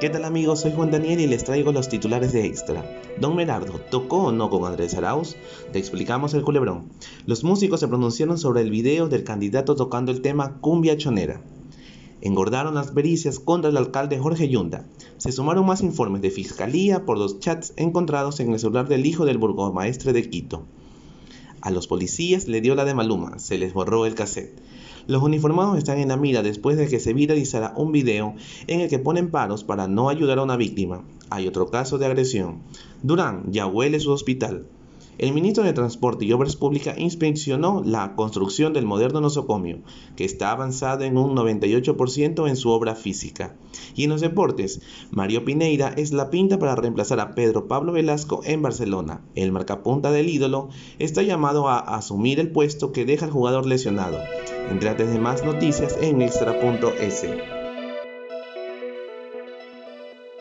¿Qué tal amigos? Soy Juan Daniel y les traigo los titulares de Extra. Don Merardo, ¿tocó o no con Andrés Arauz? Te explicamos el culebrón. Los músicos se pronunciaron sobre el video del candidato tocando el tema Cumbia Chonera. Engordaron las pericias contra el alcalde Jorge Yunda. Se sumaron más informes de fiscalía por los chats encontrados en el celular del hijo del burgomaestre de Quito. A los policías le dio la de Maluma, se les borró el cassette. Los uniformados están en la mira después de que se viralizara un video en el que ponen paros para no ayudar a una víctima. Hay otro caso de agresión. Durán ya huele su hospital. El ministro de Transporte y Obras Públicas inspeccionó la construcción del moderno nosocomio, que está avanzado en un 98% en su obra física. Y en los deportes, Mario Pineira es la pinta para reemplazar a Pedro Pablo Velasco en Barcelona. El marcapunta del ídolo está llamado a asumir el puesto que deja el jugador lesionado. Entrate de más noticias en extra.es.